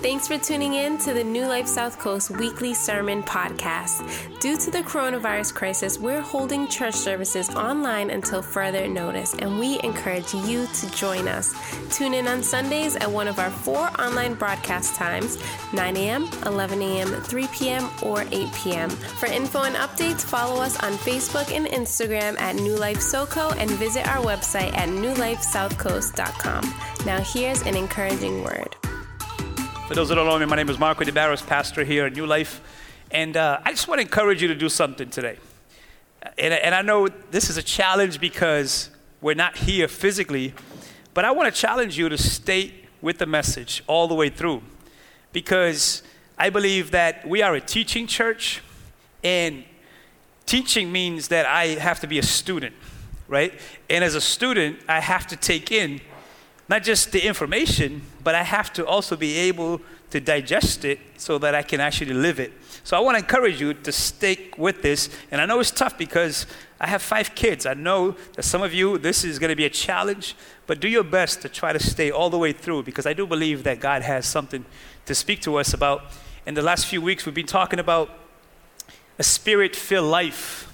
Thanks for tuning in to the New Life South Coast weekly sermon podcast. Due to the coronavirus crisis, we're holding church services online until further notice, and we encourage you to join us. Tune in on Sundays at one of our four online broadcast times 9 a.m., 11 a.m., 3 p.m., or 8 p.m. For info and updates, follow us on Facebook and Instagram at New Life SoCo and visit our website at newlifesouthcoast.com. Now, here's an encouraging word. For those that don't know me, my name is Marco DeBarros, pastor here at New Life. And uh, I just want to encourage you to do something today. And, and I know this is a challenge because we're not here physically, but I want to challenge you to stay with the message all the way through. Because I believe that we are a teaching church, and teaching means that I have to be a student, right? And as a student, I have to take in not just the information, but I have to also be able to digest it so that I can actually live it. So I want to encourage you to stick with this. And I know it's tough because I have five kids. I know that some of you, this is going to be a challenge, but do your best to try to stay all the way through because I do believe that God has something to speak to us about. In the last few weeks, we've been talking about a spirit filled life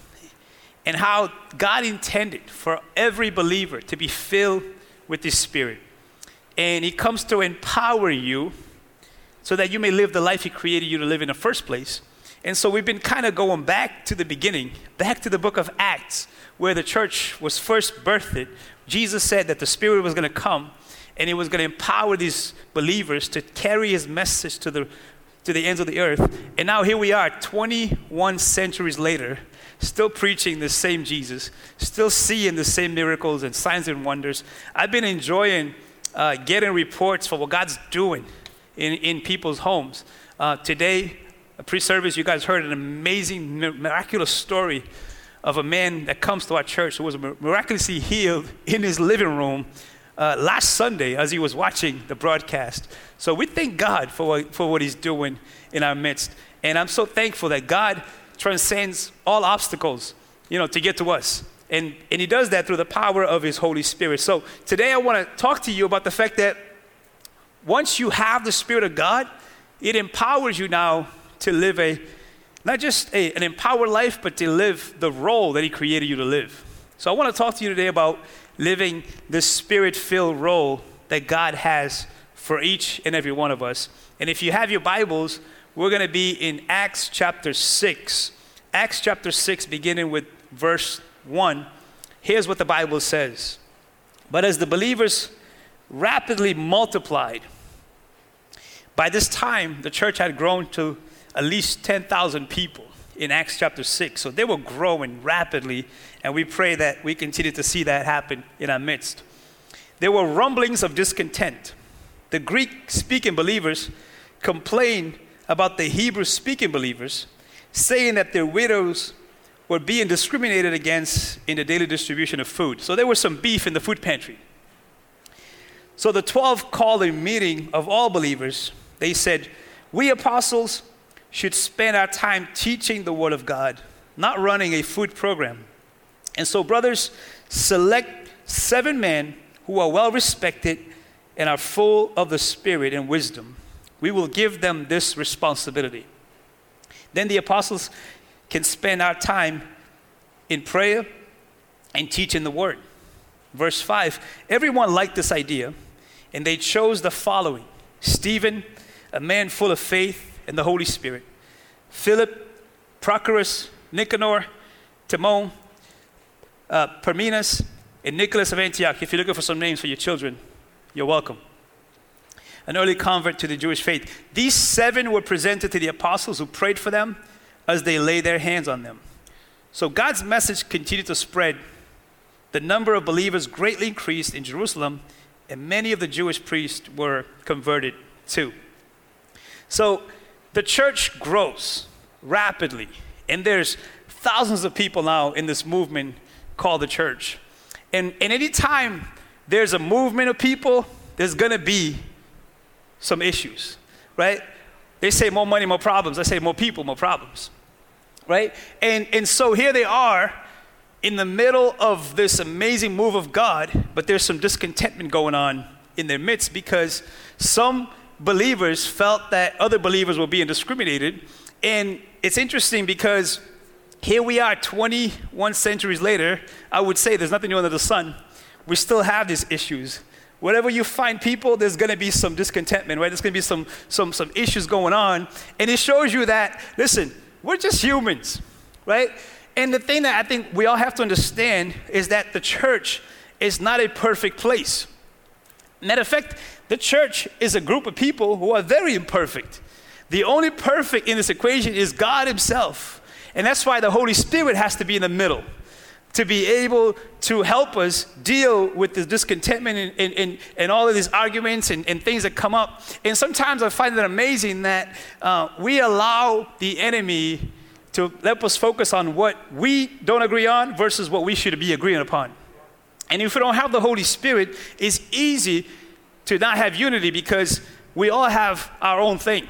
and how God intended for every believer to be filled with this spirit and He comes to empower you so that you may live the life He created you to live in the first place. And so we've been kind of going back to the beginning, back to the book of Acts, where the church was first birthed. Jesus said that the Spirit was going to come and He was going to empower these believers to carry His message to the, to the ends of the earth. And now here we are, 21 centuries later, still preaching the same Jesus, still seeing the same miracles and signs and wonders. I've been enjoying uh, getting reports for what God's doing in, in people's homes. Uh, today, pre service, you guys heard an amazing, miraculous story of a man that comes to our church who was miraculously healed in his living room uh, last Sunday as he was watching the broadcast. So we thank God for what, for what he's doing in our midst. And I'm so thankful that God transcends all obstacles, you know, to get to us. And, and he does that through the power of his Holy Spirit. So today I want to talk to you about the fact that once you have the Spirit of God, it empowers you now to live a, not just a, an empowered life, but to live the role that he created you to live. So I want to talk to you today about living the spirit filled role that God has for each and every one of us. And if you have your Bibles, we're going to be in Acts chapter 6. Acts chapter 6, beginning with verse 1, here's what the Bible says. But as the believers rapidly multiplied, by this time the church had grown to at least 10,000 people in Acts chapter 6. So they were growing rapidly, and we pray that we continue to see that happen in our midst. There were rumblings of discontent. The Greek speaking believers complained about the Hebrew speaking believers, saying that their widows were being discriminated against in the daily distribution of food. So there was some beef in the food pantry. So the 12 called a meeting of all believers. They said, We apostles should spend our time teaching the Word of God, not running a food program. And so, brothers, select seven men who are well respected and are full of the Spirit and wisdom. We will give them this responsibility. Then the apostles can spend our time in prayer and teaching the word. Verse 5 everyone liked this idea, and they chose the following Stephen, a man full of faith and the Holy Spirit, Philip, Prochorus, Nicanor, Timon, uh, Parmenas, and Nicholas of Antioch. If you're looking for some names for your children, you're welcome. An early convert to the Jewish faith. These seven were presented to the apostles who prayed for them as they lay their hands on them. So God's message continued to spread. The number of believers greatly increased in Jerusalem, and many of the Jewish priests were converted too. So the church grows rapidly, and there's thousands of people now in this movement called the church. And, and anytime there's a movement of people, there's gonna be some issues, right? They say more money, more problems. I say more people, more problems. Right? And, and so here they are in the middle of this amazing move of God, but there's some discontentment going on in their midst because some believers felt that other believers were being discriminated. And it's interesting because here we are 21 centuries later. I would say there's nothing new under the sun. We still have these issues. Wherever you find people, there's going to be some discontentment, right? There's going to be some, some, some issues going on. And it shows you that, listen, we're just humans, right? And the thing that I think we all have to understand is that the church is not a perfect place. Matter of fact, the church is a group of people who are very imperfect. The only perfect in this equation is God Himself. And that's why the Holy Spirit has to be in the middle to be able to help us deal with the discontentment and, and, and, and all of these arguments and, and, things that come up. And sometimes I find it amazing that uh, we allow the enemy to let us focus on what we don't agree on versus what we should be agreeing upon. And if we don't have the Holy Spirit, it's easy to not have unity because we all have our own thing,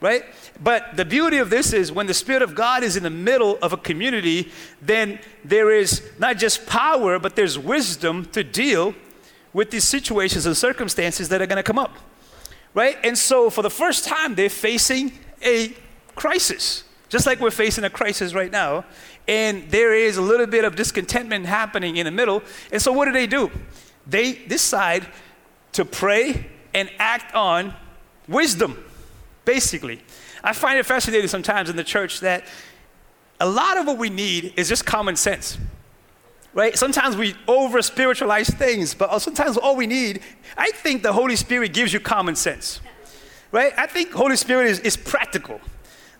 right? But the beauty of this is when the Spirit of God is in the middle of a community, then there is not just power, but there's wisdom to deal with these situations and circumstances that are going to come up, right? And so for the first time, they're facing a crisis, just like we're facing a crisis right now and there is a little bit of discontentment happening in the middle. And so, what do they do? They decide to pray and act on wisdom, basically. I find it fascinating sometimes in the church that a lot of what we need is just common sense. Right? Sometimes we over spiritualize things, but uh, sometimes all we need, I think the Holy Spirit gives you common sense. Right? I think Holy Spirit is, is practical.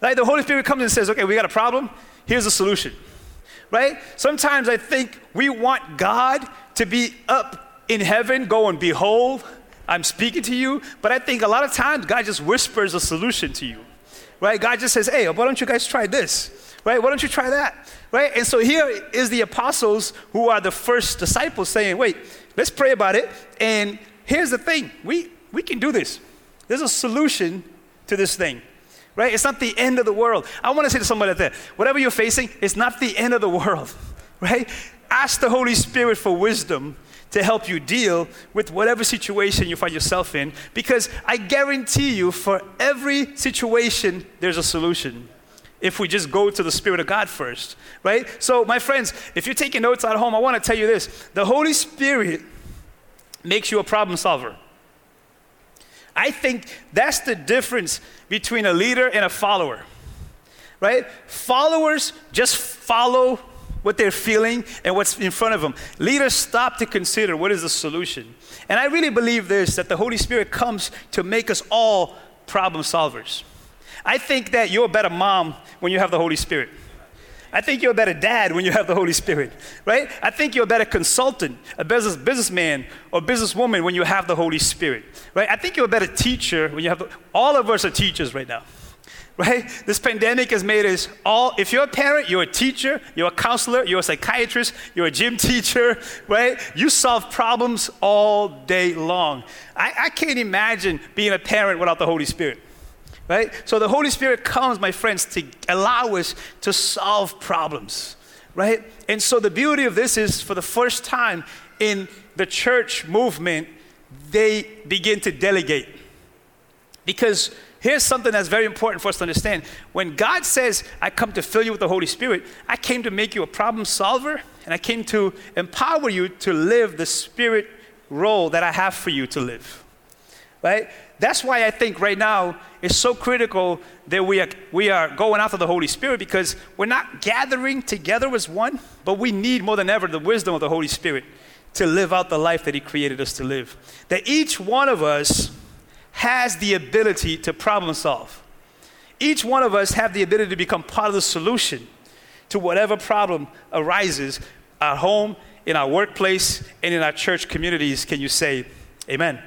Like the Holy Spirit comes and says, okay, we got a problem Here's a solution, right? Sometimes I think we want God to be up in heaven go and Behold, I'm speaking to you. But I think a lot of times God just whispers a solution to you, right? God just says, Hey, why don't you guys try this, right? Why don't you try that, right? And so here is the apostles who are the first disciples saying, Wait, let's pray about it. And here's the thing we, we can do this. There's a solution to this thing right? It's not the end of the world. I want to say to somebody out there, whatever you're facing, it's not the end of the world, right? Ask the Holy Spirit for wisdom to help you deal with whatever situation you find yourself in, because I guarantee you, for every situation, there's a solution. If we just go to the Spirit of God first, right? So, my friends, if you're taking notes at home, I want to tell you this the Holy Spirit makes you a problem solver. I think that's the difference between a leader and a follower, right? Followers just follow what they're feeling and what's in front of them. Leaders stop to consider what is the solution. And I really believe this that the Holy Spirit comes to make us all problem solvers. I think that you're a better mom when you have the Holy Spirit. I think you're a better dad when you have the Holy Spirit, right? I think you're a better consultant, a business businessman or businesswoman when you have the Holy Spirit, right? I think you're a better teacher when you have the, all of us are teachers right now. Right? This pandemic has made us all, if you're a parent, you're a teacher, you're a counselor, you're a psychiatrist, you're a gym teacher, right? You solve problems all day long. I, I can't imagine being a parent without the Holy Spirit right? So the Holy Spirit comes, my friends, to allow us to solve problems, right? And so the beauty of this is for the first time in the church movement, they begin to delegate. Because here's something that's very important for us to understand. When God says, I come to fill you with the Holy Spirit, I came to make you a problem solver, and I came to empower you to live the Spirit role that I have for you to live right? That's why I think right now it's so critical that we are, we are going after the Holy Spirit because we're not gathering together as one, but we need more than ever the wisdom of the Holy Spirit to live out the life that He created us to live. That each one of us has the ability to problem solve. Each one of us have the ability to become part of the solution to whatever problem arises at home, in our workplace, and in our church communities. Can you say amen?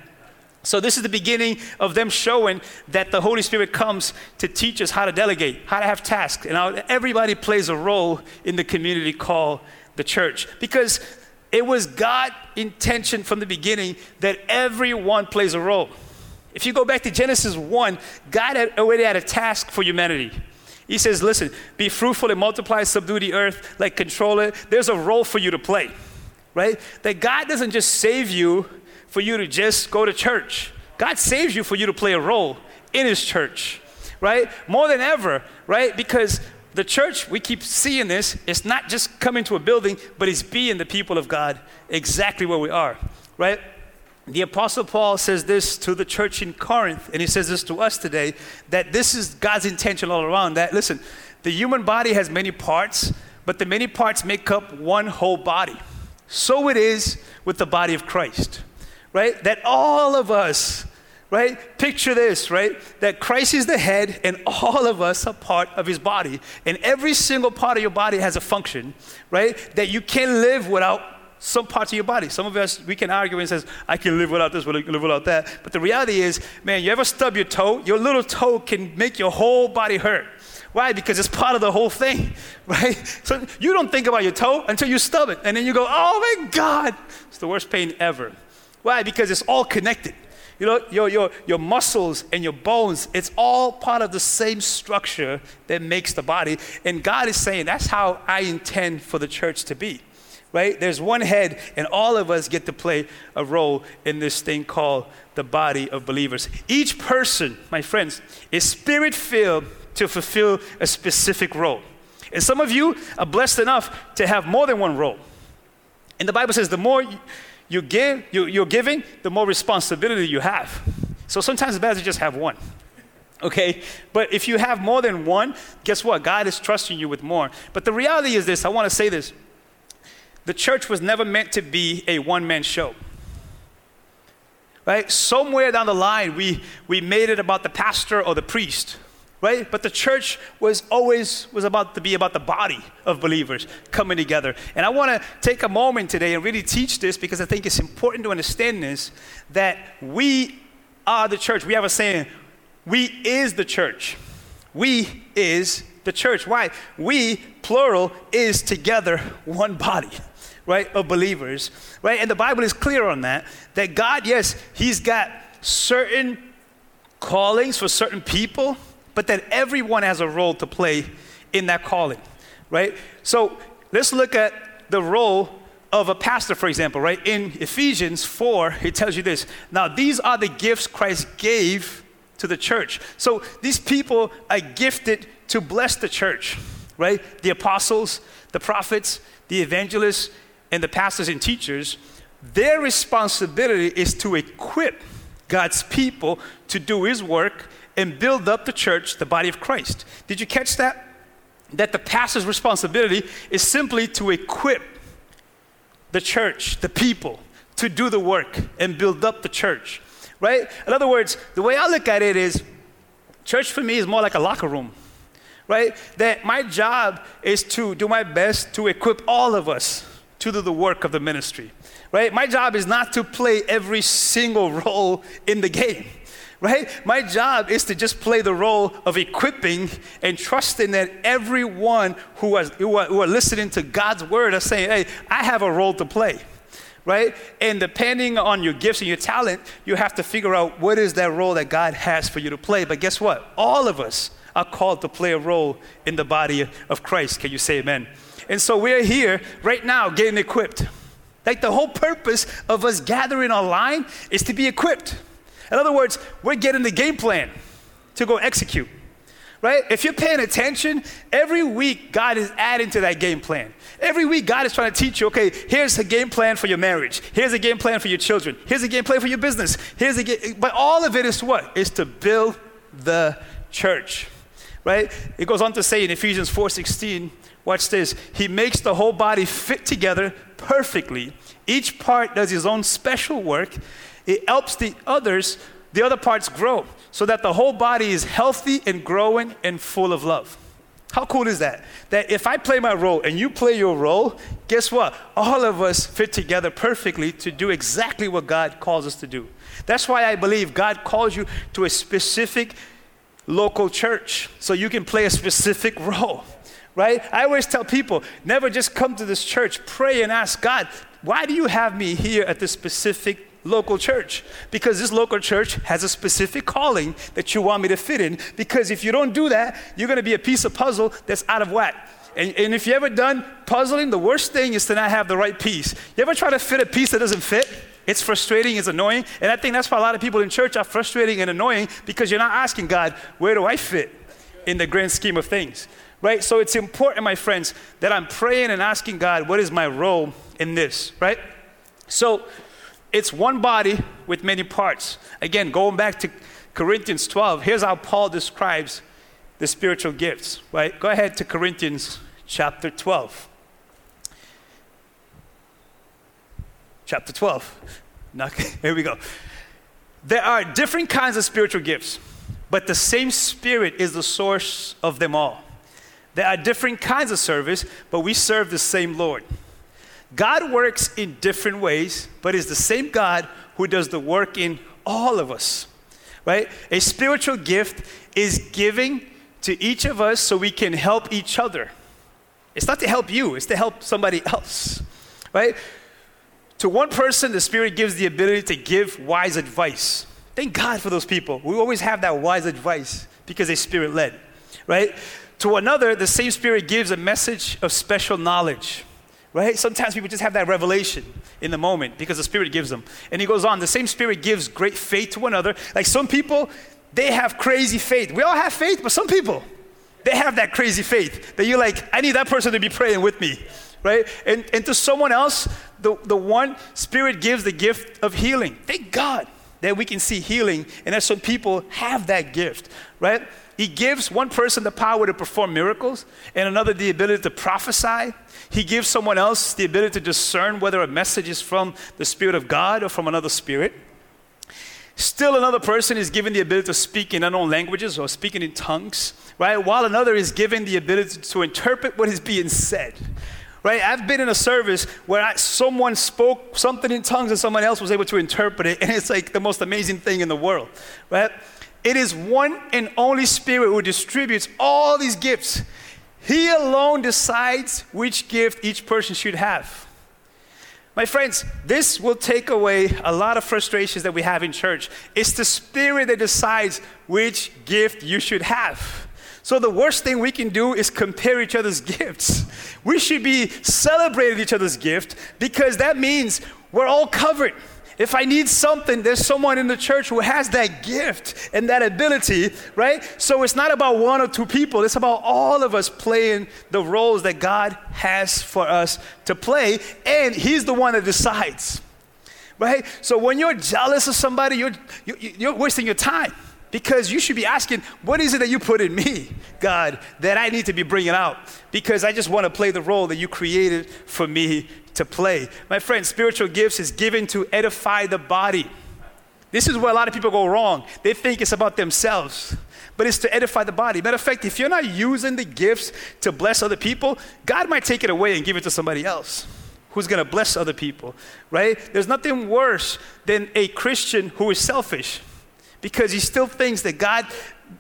So, this is the beginning of them showing that the Holy Spirit comes to teach us how to delegate, how to have tasks, and how everybody plays a role in the community called the church. Because it was God' intention from the beginning that everyone plays a role. If you go back to Genesis 1, God had already had a task for humanity. He says, Listen, be fruitful and multiply, subdue the earth, like control it. There's a role for you to play, right? That God doesn't just save you for you to just go to church God saves you for you to play a role in His church, right? More than ever, right? Because the church, we keep seeing this, it's not just coming to a building, but it's being the people of God exactly where we are, right? The Apostle Paul says this to the church in Corinth, and he says this to us today that this is God's intention all around. That, listen, the human body has many parts, but the many parts make up one whole body. So it is with the body of Christ, right? That all of us, right? Picture this, right? That Christ is the head and all of us are part of his body. And every single part of your body has a function, right? That you can't live without some parts of your body. Some of us, we can argue and says, I can live without this, I can live without that. But the reality is, man, you ever stub your toe? Your little toe can make your whole body hurt. Why? Because it's part of the whole thing, right? So you don't think about your toe until you stub it. And then you go, oh my God, it's the worst pain ever. Why? Because it's all connected. You know, your, your, your muscles and your bones, it's all part of the same structure that makes the body. And God is saying, that's how I intend for the church to be right? There's one head, and all of us get to play a role in this thing called the body of believers. Each person, my friends, is spirit filled to fulfill a specific role. And some of you are blessed enough to have more than one role. And the Bible says the more you give, you, are giving, the more responsibility you have. So sometimes it's better to just have one. Okay? But if you have more than one, guess what? God is trusting you with more. But the reality is this I want to say this the church was never meant to be a one man show. Right? Somewhere down the line, we, we made it about the pastor or the priest. Right? But the church was always was about to be about the body of believers coming together. And I want to take a moment today and really teach this because I think it's important to understand this that we are the church. We have a saying, we is the church. We is the church. Why? We, plural, is together one body right, of believers, right? And the Bible is clear on that, that God, yes, He's got certain callings for certain people, but that everyone has a role to play in that calling, right? So let's look at the role of a pastor, for example, right? In Ephesians 4, it tells you this. Now, these are the gifts Christ gave to the church. So these people are gifted to bless the church, right? The apostles, the prophets, the evangelists, and the pastors and teachers, their responsibility is to equip God's people to do His work and build up the church, the body of Christ. Did you catch that? That the pastor's responsibility is simply to equip the church, the people, to do the work and build up the church, right? In other words, the way I look at it is church for me is more like a locker room, right? That my job is to do my best to equip all of us to do the work of the ministry, right? My job is not to play every single role in the game, right? My job is to just play the role of equipping and trusting that everyone who, has, who, are, who are listening to God's word are saying, hey, I have a role to play right? And depending on your gifts and your talent, you have to figure out what is that role that God has for you to play. But guess what? All of us are called to play a role in the body of Christ. Can you say amen? And so we're here right now getting equipped. Like the whole purpose of us gathering online is to be equipped. In other words, we're getting the game plan to go execute. Right? If you're paying attention, every week God is adding to that game plan. Every week God is trying to teach you, okay, here's a game plan for your marriage. Here's a game plan for your children. Here's a game plan for your business. Here's a game, but all of it is what? Is to build the church. Right? It goes on to say in Ephesians 4:16, Watch this. He makes the whole body fit together perfectly. Each part does his own special work. It helps the others, the other parts grow so that the whole body is healthy and growing and full of love. How cool is that? That if I play my role and you play your role, guess what? All of us fit together perfectly to do exactly what God calls us to do. That's why I believe God calls you to a specific local church so you can play a specific role right? I always tell people never just come to this church, pray and ask God, why do you have me here at this specific local church? Because this local church has a specific calling that you want me to fit in. Because if you don't do that, you're going to be a piece of puzzle that's out of whack. And, and if you ever done puzzling, the worst thing is to not have the right piece. You ever try to fit a piece that doesn't fit? It's frustrating, it's annoying. And I think that's why a lot of people in church are frustrating and annoying because you're not asking God, where do I fit in the grand scheme of things? Right? So it's important, my friends, that I'm praying and asking God, what is my role in this? Right? So it's one body with many parts. Again, going back to Corinthians 12, here's how Paul describes the spiritual gifts, right? Go ahead to Corinthians chapter 12. chapter 12. Now, Here we go. There are different kinds of spiritual gifts, but the same Spirit is the source of them all. There are different kinds of service, but we serve the same Lord. God works in different ways, but is the same God who does the work in all of us. Right? A spiritual gift is giving to each of us so we can help each other. It's not to help you, it's to help somebody else. Right? To one person, the Spirit gives the ability to give wise advice. Thank God for those people. We always have that wise advice because they're Spirit led, right? To another, the same Spirit gives a message of special knowledge, right? Sometimes people just have that revelation in the moment because the Spirit gives them. And he goes on, the same Spirit gives great faith to another. Like some people, they have crazy faith. We all have faith, but some people, they have that crazy faith that you're like, I need that person to be praying with me right? And, and to someone else, the, the one Spirit gives the gift of healing. Thank God that we can see healing and that some people have that gift, right? He gives one person the power to perform miracles and another the ability to prophesy. He gives someone else the ability to discern whether a message is from the Spirit of God or from another spirit. Still, another person is given the ability to speak in unknown languages or speaking in tongues, right? While another is given the ability to interpret what is being said right? I've been in a service where I, someone spoke something in tongues and someone else was able to interpret it, and it's like the most amazing thing in the world, right? It is one and only Spirit who distributes all these gifts. He alone decides which gift each person should have. My friends, this will take away a lot of frustrations that we have in church. It's the Spirit that decides which gift you should have. So the worst thing we can do is compare each other's gifts. We should be celebrating each other's gift because that means we're all covered. If I need something, there's someone in the church who has that gift and that ability, right? So it's not about one or two people, it's about all of us playing the roles that God has for us to play, and He's the one that decides, right? So when you're jealous of somebody, you're, you're wasting your time. Because you should be asking, what is it that you put in me, God, that I need to be bringing out? Because I just want to play the role that you created for me to play. My friend, spiritual gifts is given to edify the body. This is where a lot of people go wrong. They think it's about themselves, but it's to edify the body. Matter of fact, if you're not using the gifts to bless other people, God might take it away and give it to somebody else who's going to bless other people, right? There's nothing worse than a Christian who is selfish because he still thinks that God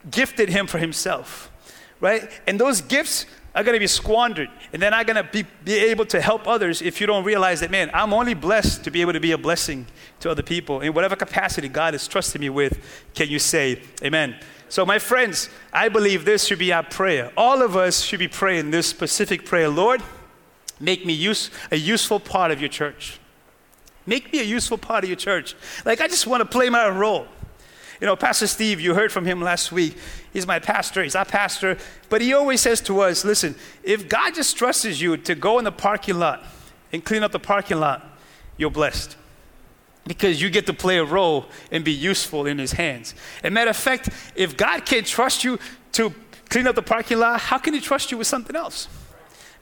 gifted him for himself, right? And those gifts are going to be squandered and they're not going to be, be able to help others if you don't realize that, man, I'm only blessed to be able to be a blessing to other people. In whatever capacity God has trusted me with, can you say amen? So, my friends, I believe this should be our prayer. All of us should be praying this specific prayer Lord, make me use, a useful part of your church. Make me a useful part of your church. Like, I just want to play my role. You know, Pastor Steve, you heard from him last week. He's my pastor, he's our pastor. But he always says to us listen, if God just trusts you to go in the parking lot and clean up the parking lot, you're blessed. Because you get to play a role and be useful in his hands. And matter of fact, if God can't trust you to clean up the parking lot, how can he trust you with something else?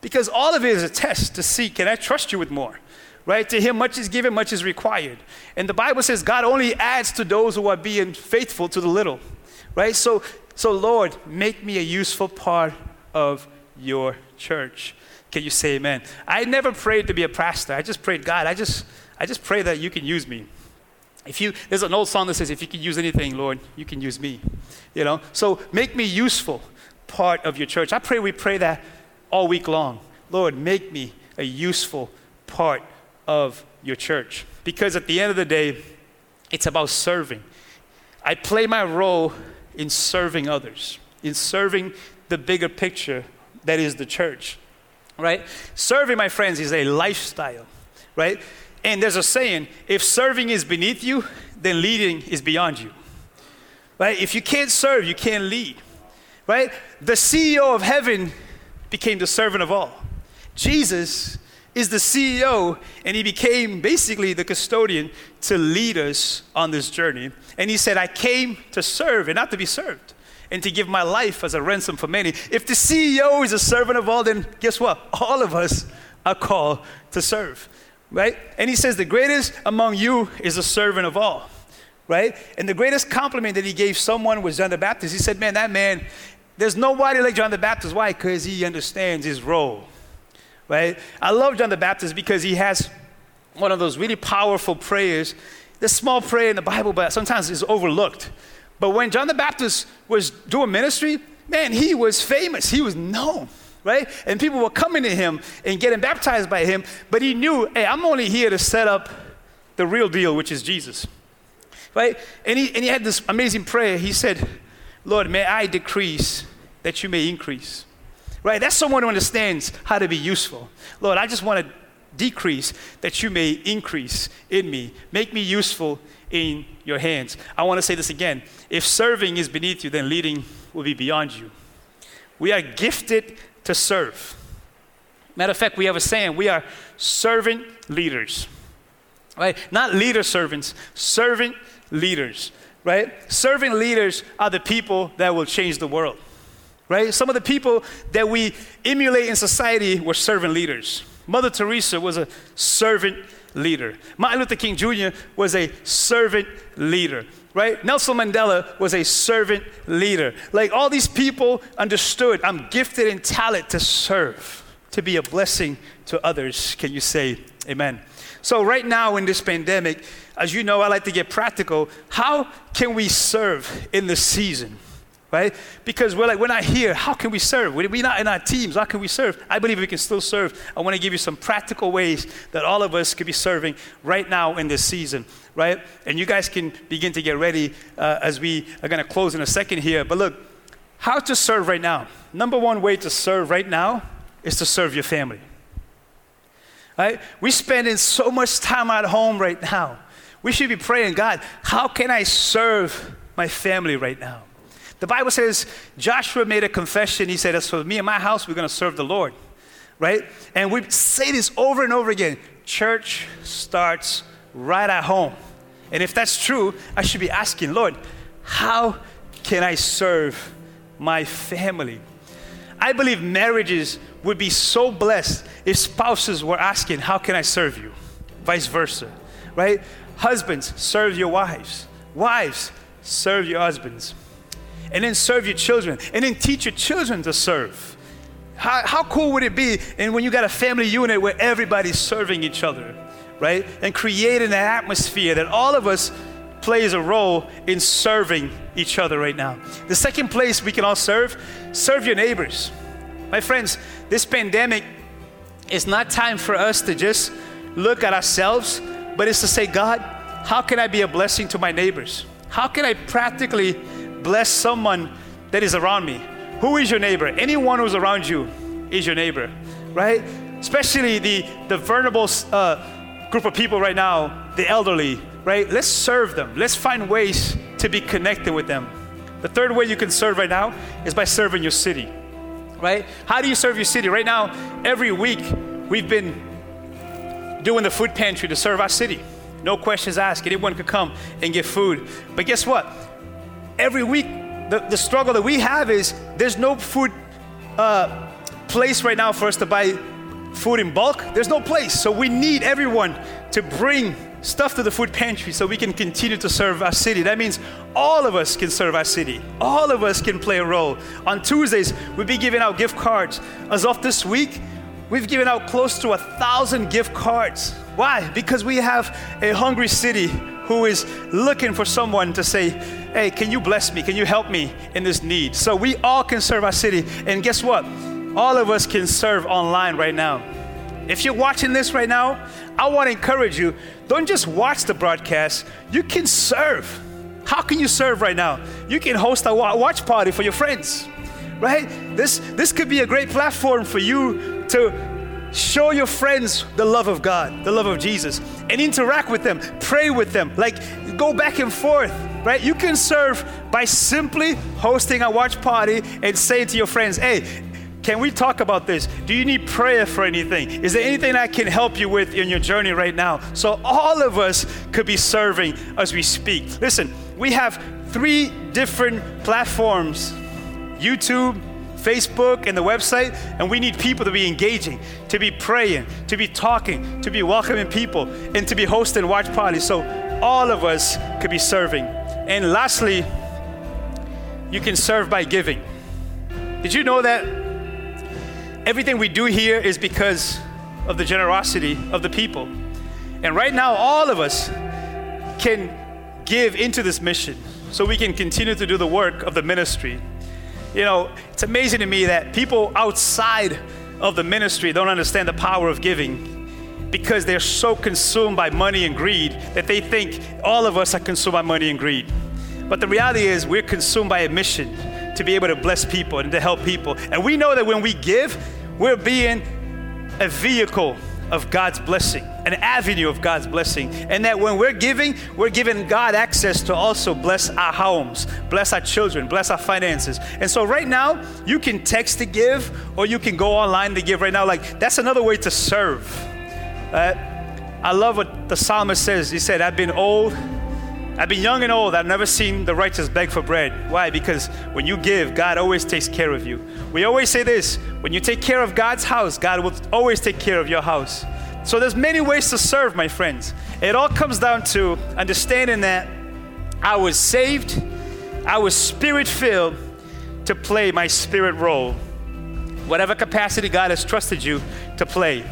Because all of it is a test to see can I trust you with more? Right? To him, much is given, much is required. And the Bible says God only adds to those who are being faithful to the little, right? So, so Lord, make me a useful part of your church. Can you say amen? I never prayed to be a pastor. I just prayed, God, I just, I just pray that you can use me. If you, there's an old song that says, if you can use anything, Lord, you can use me. You know, so make me useful part of your church. I pray we pray that all week long. Lord, make me a useful part of your church. Because at the end of the day, it's about serving. I play my role in serving others, in serving the bigger picture that is the church, right? Serving, my friends, is a lifestyle, right? And there's a saying if serving is beneath you, then leading is beyond you. Right? If you can't serve, you can't lead. Right? The CEO of heaven became the servant of all. Jesus is the CEO, and he became basically the custodian to lead us on this journey. And he said, I came to serve and not to be served, and to give my life as a ransom for many. If the CEO is a servant of all, then guess what? All of us are called to serve, right? And he says, The greatest among you is a servant of all, right? And the greatest compliment that he gave someone was John the Baptist. He said, Man, that man, there's nobody like John the Baptist. Why? Because he understands his role right? I love John the Baptist because he has one of those really powerful prayers. This small prayer in the Bible, but sometimes it's overlooked. But when John the Baptist was doing ministry, man, he was famous. He was known, right? And people were coming to him and getting baptized by him. But he knew, hey, I'm only here to set up the real deal, which is Jesus, right? And he, and he had this amazing prayer. He said, Lord, may I decrease that you may increase right? That's someone who understands how to be useful. Lord, I just want to decrease that you may increase in me. Make me useful in your hands. I want to say this again. If serving is beneath you, then leading will be beyond you. We are gifted to serve. Matter of fact, we have a saying we are servant leaders, right? Not leader servants, servant leaders, right? Servant leaders are the people that will change the world right? Some of the people that we emulate in society were servant leaders. Mother Teresa was a servant leader. Martin Luther King Jr. was a servant leader, right? Nelson Mandela was a servant leader. Like all these people understood, I'm gifted in talent to serve, to be a blessing to others. Can you say amen? So, right now in this pandemic, as you know, I like to get practical. How can we serve in this season? Right? Because we're like, we're not here. How can we serve? We're not in our teams. How can we serve? I believe we can still serve. I want to give you some practical ways that all of us could be serving right now in this season, right? And you guys can begin to get ready uh, as we are going to close in a second here. But look, how to serve right now. Number one way to serve right now is to serve your family. Right? We're spending so much time at home right now. We should be praying, God, how can I serve my family right now? The Bible says Joshua made a confession. He said, As for me and my house, we're going to serve the Lord. Right? And we say this over and over again church starts right at home. And if that's true, I should be asking, Lord, how can I serve my family? I believe marriages would be so blessed if spouses were asking, How can I serve you? Vice versa, right? Husbands, serve your wives. Wives, serve your husbands and then serve your children, and then teach your children to serve. How, how cool would it be and when you got a family unit where everybody's serving each other, right? And creating an atmosphere that all of us plays a role in serving each other right now. The second place we can all serve, serve your neighbors. My friends, this pandemic is not time for us to just look at ourselves, but it's to say, God, how can I be a blessing to my neighbors? How can I practically bless someone that is around me. Who is your neighbor? Anyone who's around you is your neighbor, right? Especially the, the vulnerable uh, group of people right now, the elderly, right? Let's serve them. Let's find ways to be connected with them. The third way you can serve right now is by serving your city, right? How do you serve your city? Right now, every week, we've been doing the food pantry to serve our city. No questions asked. Anyone could come and get food. But guess what? Every week, the, the struggle that we have is there's no food uh, place right now for us to buy food in bulk. There's no place. So we need everyone to bring stuff to the food pantry so we can continue to serve our city. That means all of us can serve our city. All of us can play a role. On Tuesdays, we'll be giving out gift cards. As of this week, we've given out close to a thousand gift cards. Why? Because we have a hungry city who is looking for someone to say, Hey, can you bless me? Can you help me in this need? So we all can serve our city. And guess what? All of us can serve online right now. If you're watching this right now, I want to encourage you don't just watch the broadcast, you can serve. How can you serve right now? You can host a watch party for your friends, right? This, this could be a great platform for you to show your friends the love of God, the love of Jesus, and interact with them, pray with them, like go back and forth, right? You can serve by simply hosting a watch party and saying to your friends, hey, can we talk about this? Do you need prayer for anything? Is there anything I can help you with in your journey right now? So, all of us could be serving as we speak. Listen, we have three different platforms YouTube, Facebook, and the website, and we need people to be engaging, to be praying, to be talking, to be welcoming people, and to be hosting watch parties. So, all of us could be serving. And lastly, you can serve by giving. Did you know that Everything we do here is because of the generosity of the people. And right now, all of us can give into this mission so we can continue to do the work of the ministry. You know, it's amazing to me that people outside of the ministry don't understand the power of giving because they're so consumed by money and greed that they think all of us are consumed by money and greed. But the reality is, we're consumed by a mission to be able to bless people and to help people. And we know that when we give, we're being a vehicle of God's blessing, an avenue of God's blessing. And that when we're giving, we're giving God access to also bless our homes, bless our children, bless our finances. And so right now, you can text to give or you can go online to give right now. Like that's another way to serve. Uh, I love what the psalmist says. He said, I've been old I've been young and old. I've never seen the righteous beg for bread. Why? Because when you give, God always takes care of you. We always say this when you take care of God's house, God will always take care of your house. So there's many ways to serve, my friends. It all comes down to understanding that I was saved, I was spirit filled to play my spirit role. Whatever capacity God has trusted you to play.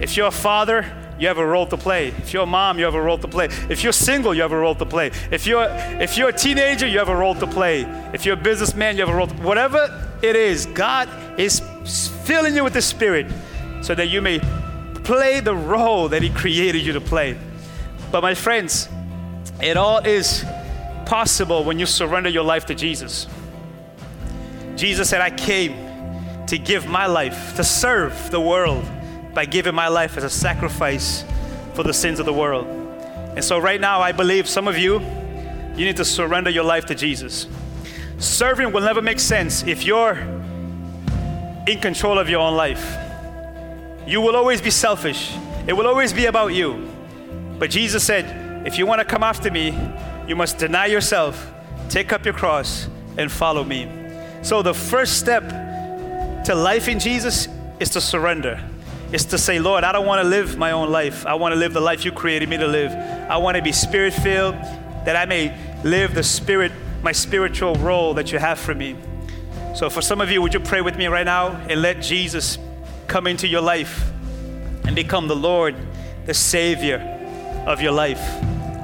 If you're a father, you have a role to play. If you're a mom, you have a role to play. If you're single, you have a role to play. If you're if you're a teenager, you have a role to play. If you're a businessman, you have a role to whatever it is, God is filling you with the Spirit so that you may play the role that He created you to play. But my friends, it all is possible when you surrender your life to Jesus. Jesus said, I came to give my life, to serve the world by giving my life as a sacrifice for the sins of the world. And so, right now, I believe some of you, you need to surrender your life to Jesus. Serving will never make sense if you're in control of your own life. You will always be selfish, it will always be about you. But Jesus said, if you want to come after me, you must deny yourself, take up your cross, and follow me. So, the first step to life in Jesus is to surrender is to say, Lord, I don't want to live my own life. I want to live the life you created me to live. I want to be spirit filled, that I may live the spirit, my spiritual role that you have for me. So, for some of you, would you pray with me right now and let Jesus come into your life and become the Lord, the Savior of your life?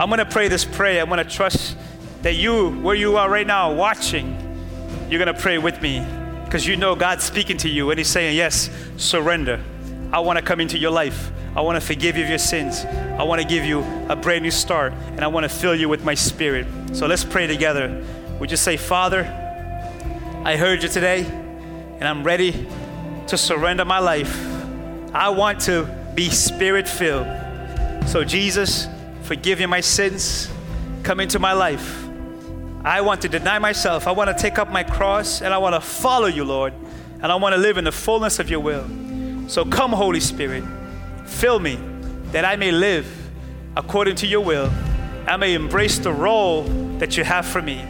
I'm going to pray this prayer. I'm going to trust that you, where you are right now, watching, you're going to pray with me because you know God's speaking to you and He's saying, Yes, surrender. I want to come into your life. I want to forgive you of your sins. I want to give you a brand new start, and I want to fill you with my spirit. So let's pray together. We just say, Father, I heard you today, and I'm ready to surrender my life. I want to be spirit filled. So, Jesus, forgive me my sins. Come into my life. I want to deny myself. I want to take up my cross, and I want to follow you, Lord. And I want to live in the fullness of your will. So come, Holy Spirit, fill me that I may live according to your will. I may embrace the role that you have for me.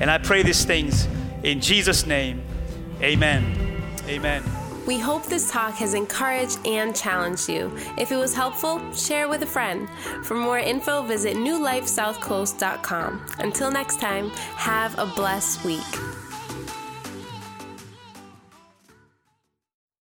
And I pray these things in Jesus' name. Amen. Amen. We hope this talk has encouraged and challenged you. If it was helpful, share it with a friend. For more info, visit newlifesouthcoast.com. Until next time, have a blessed week.